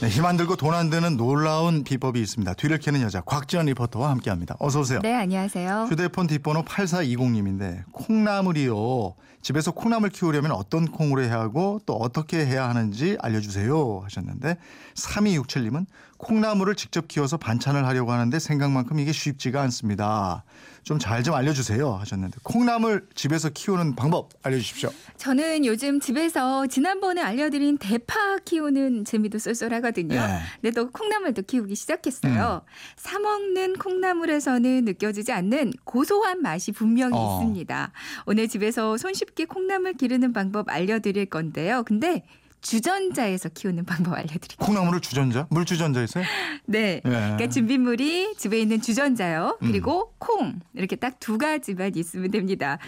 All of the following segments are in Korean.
네, 힘안 들고 돈 안 드는 놀라운 비법이 있습니다. 뒤를 캐는 여자 곽지연 리포터와 함께합니다. 어서 오세요. 네, 안녕하세요. 휴대폰 뒷번호 8420님인데 콩나물이요. 집에서 콩나물 키우려면 어떤 콩으로 해야 하고 또 어떻게 해야 하는지 알려주세요 하셨는데 3267님은 콩나물을 직접 키워서 반찬을 하려고 하는데 생각만큼 이게 쉽지가 않습니다. 좀 잘좀 좀 알려주세요 하셨는데 콩나물 집에서 키우는 방법 알려주십시오. 저는 요즘 집에서 지난번에 알려드린 대파 키우는 재미도 쏠쏠하 거든요. 네. 근데 또 콩나물도 키우기 시작했어요. 음. 사 먹는 콩나물에서는 느껴지지 않는 고소한 맛이 분명히 어. 있습니다. 오늘 집에서 손쉽게 콩나물 기르는 방법 알려드릴 건데요. 근데 주전자에서 키우는 방법 알려드릴게요. 콩나물을 주전자? 물 주전자에서요? 네. 예. 그러니까 준비물이 집에 있는 주전자요. 음. 그리고 콩 이렇게 딱 두 가지만 있으면 됩니다.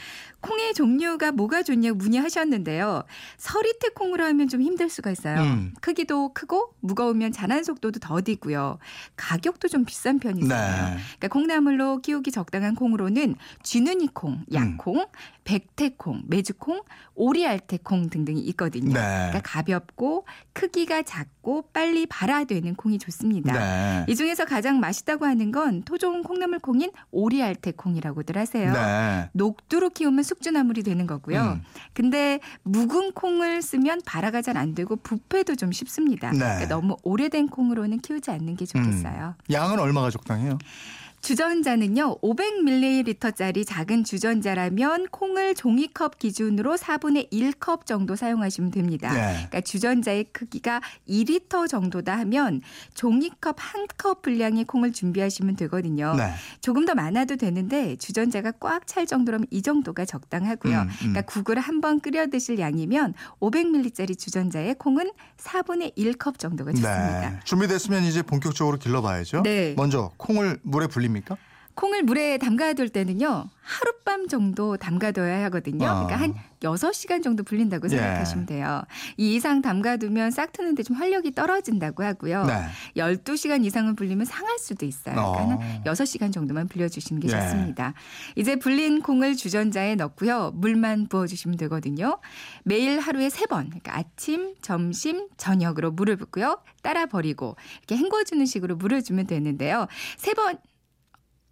콩의 종류가 뭐가 좋냐고 문의하셨는데요. 서리태 콩으로 하면 좀 힘들 수가 있어요. 음. 크기도 크고 무거우면 자란 속도도 더디고요. 가격도 좀 비싼 편이 있어요. 네. 그러니까 콩나물로 키우기 적당한 콩으로는 쥐눈이 콩, 약콩, 백태콩, 메주콩, 오리알태콩 등등이 있거든요. 네. 그러니까 가볍고 크기가 작고 빨리 발화되는 콩이 좋습니다. 네. 이 중에서 가장 맛있다고 하는 건 토종 콩나물 콩인 오리알태콩이라고들 하세요. 네. 녹두로 키우면 숙주나물이 되는 거고요. 음. 근데 묵은 콩을 쓰면 발화가 잘 안 되고 부패도 좀 쉽습니다. 네. 그러니까 너무 오래된 콩으로는 키우지 않는 게 좋겠어요. 음. 양은 얼마가 적당해요? 주전자는요, 500ml짜리 작은 주전자라면 콩을 종이컵 기준으로 4분의 1컵 정도 사용하시면 됩니다. 네. 그러니까 주전자의 크기가 2리터 정도다 하면 종이컵 한 컵 분량의 콩을 준비하시면 되거든요. 네. 조금 더 많아도 되는데 주전자가 꽉 찰 정도라면 이 정도가 적당하고요. 음, 음. 그러니까 국을 한번 끓여 드실 양이면 500ml짜리 주전자에 콩은 4분의 1컵 정도가 좋습니다. 네. 준비됐으면 이제 본격적으로 길러봐야죠. 네. 먼저 콩을 물에 불 립니까? 콩을 물에 담가둘 때는요. 하룻밤 정도 담가둬야 하거든요. 아. 그러니까 한 6시간 정도 불린다고 예. 생각하시면 돼요. 이 이상 담가두면 싹 트는데 좀 활력이 떨어진다고 하고요. 네. 12시간 이상은 불리면 상할 수도 있어요. 그러니까 어. 한 6시간 정도만 불려주시는 게 예. 좋습니다. 이제 불린 콩을 주전자에 넣고요. 물만 부어주시면 되거든요. 매일 하루에 3번, 그러니까 아침, 점심, 저녁으로 물을 붓고요. 따라 버리고 이렇게 헹궈주는 식으로 물을 주면 되는데요. 3번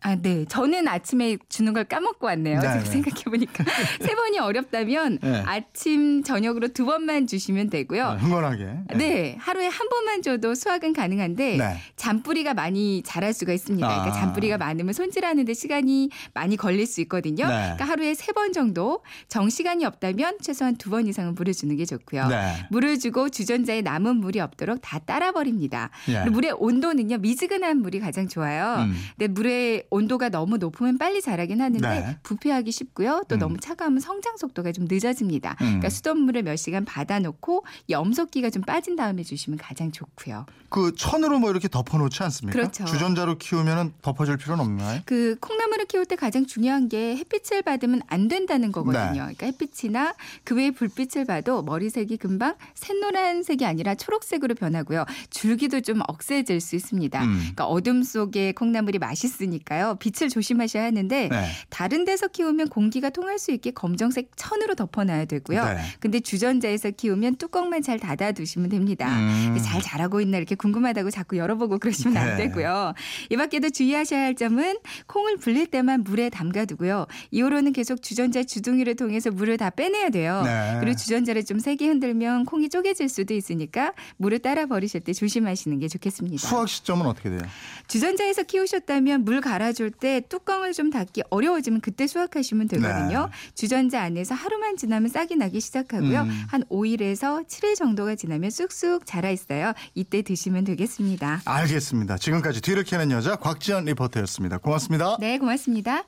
아, 네. 저는 아침에 주는 걸 까먹고 왔네요. 네, 지금 네. 생각해 보니까. 세 번이 어렵다면 네. 아침, 저녁으로 두 번만 주시면 되고요. 네, 흥건하게. 네. 하루에 한 번만 줘도 수확은 가능한데 네. 잔뿌리가 많이 자랄 수가 있습니다. 아. 그러니까 잔뿌리가 많으면 손질하는데 시간이 많이 걸릴 수 있거든요. 네. 그러니까 하루에 세 번 정도 정 시간이 없다면 최소한 두 번 이상은 물을 주는 게 좋고요. 네. 물을 주고 주전자에 남은 물이 없도록 다 따라 버립니다. 예. 물의 온도는요 미지근한 물이 가장 좋아요. 음. 근데 물의 온도가 너무 높으면 빨리 자라긴 하는데 네. 부패하기 쉽고요. 또 음. 너무 차가우면 성장 속도가 좀 늦어집니다. 음. 그러니까 수돗물을 몇 시간 받아놓고 염소기가 좀 빠진 다음에 주시면 가장 좋고요. 그 천으로 뭐 이렇게 덮어놓지 않습니까? 그렇죠. 주전자로 키우면 덮어줄 필요는 없나요? 그 콩나물을 키울 때 가장 중요한 게 햇빛을 받으면 안 된다는 거거든요. 네. 그러니까 햇빛이나 그 외에 불빛을 봐도 머리색이 금방 샛노란색이 아니라 초록색으로 변하고요. 줄기도 좀 억세질 수 있습니다. 음. 그러니까 어둠 속에 콩나물이 맛있으니까 요. 빛을 조심하셔야 하는데 네. 다른 데서 키우면 공기가 통할 수 있게 검정색 천으로 덮어놔야 되고요. 네. 근데 주전자에서 키우면 뚜껑만 잘 닫아두시면 됩니다. 음. 잘 자라고 있나 이렇게 궁금하다고 자꾸 열어보고 그러시면 안 네. 되고요. 이 밖에도 주의하셔야 할 점은 콩을 불릴 때만 물에 담가두고요. 이후로는 계속 주전자 주둥이를 통해서 물을 다 빼내야 돼요. 네. 그리고 주전자를 좀 세게 흔들면 콩이 쪼개질 수도 있으니까 물을 따라 버리실 때 조심하시는 게 좋겠습니다. 수확 시점은 어떻게 돼요? 주전자에서 키우셨다면 물 갈아 줄 때 뚜껑을 좀 닫기 어려워지면 그때 수확하시면 되거든요. 주전자 안에서 하루만 지나면 싹이 나기 시작하고요. 네. 음. 한 5일에서 7일 정도가 지나면 쑥쑥 자라 있어요. 이때 드시면 되겠습니다. 알겠습니다. 지금까지 뒤를 캐는 여자 곽지연 리포터였습니다. 고맙습니다. 네, 고맙습니다.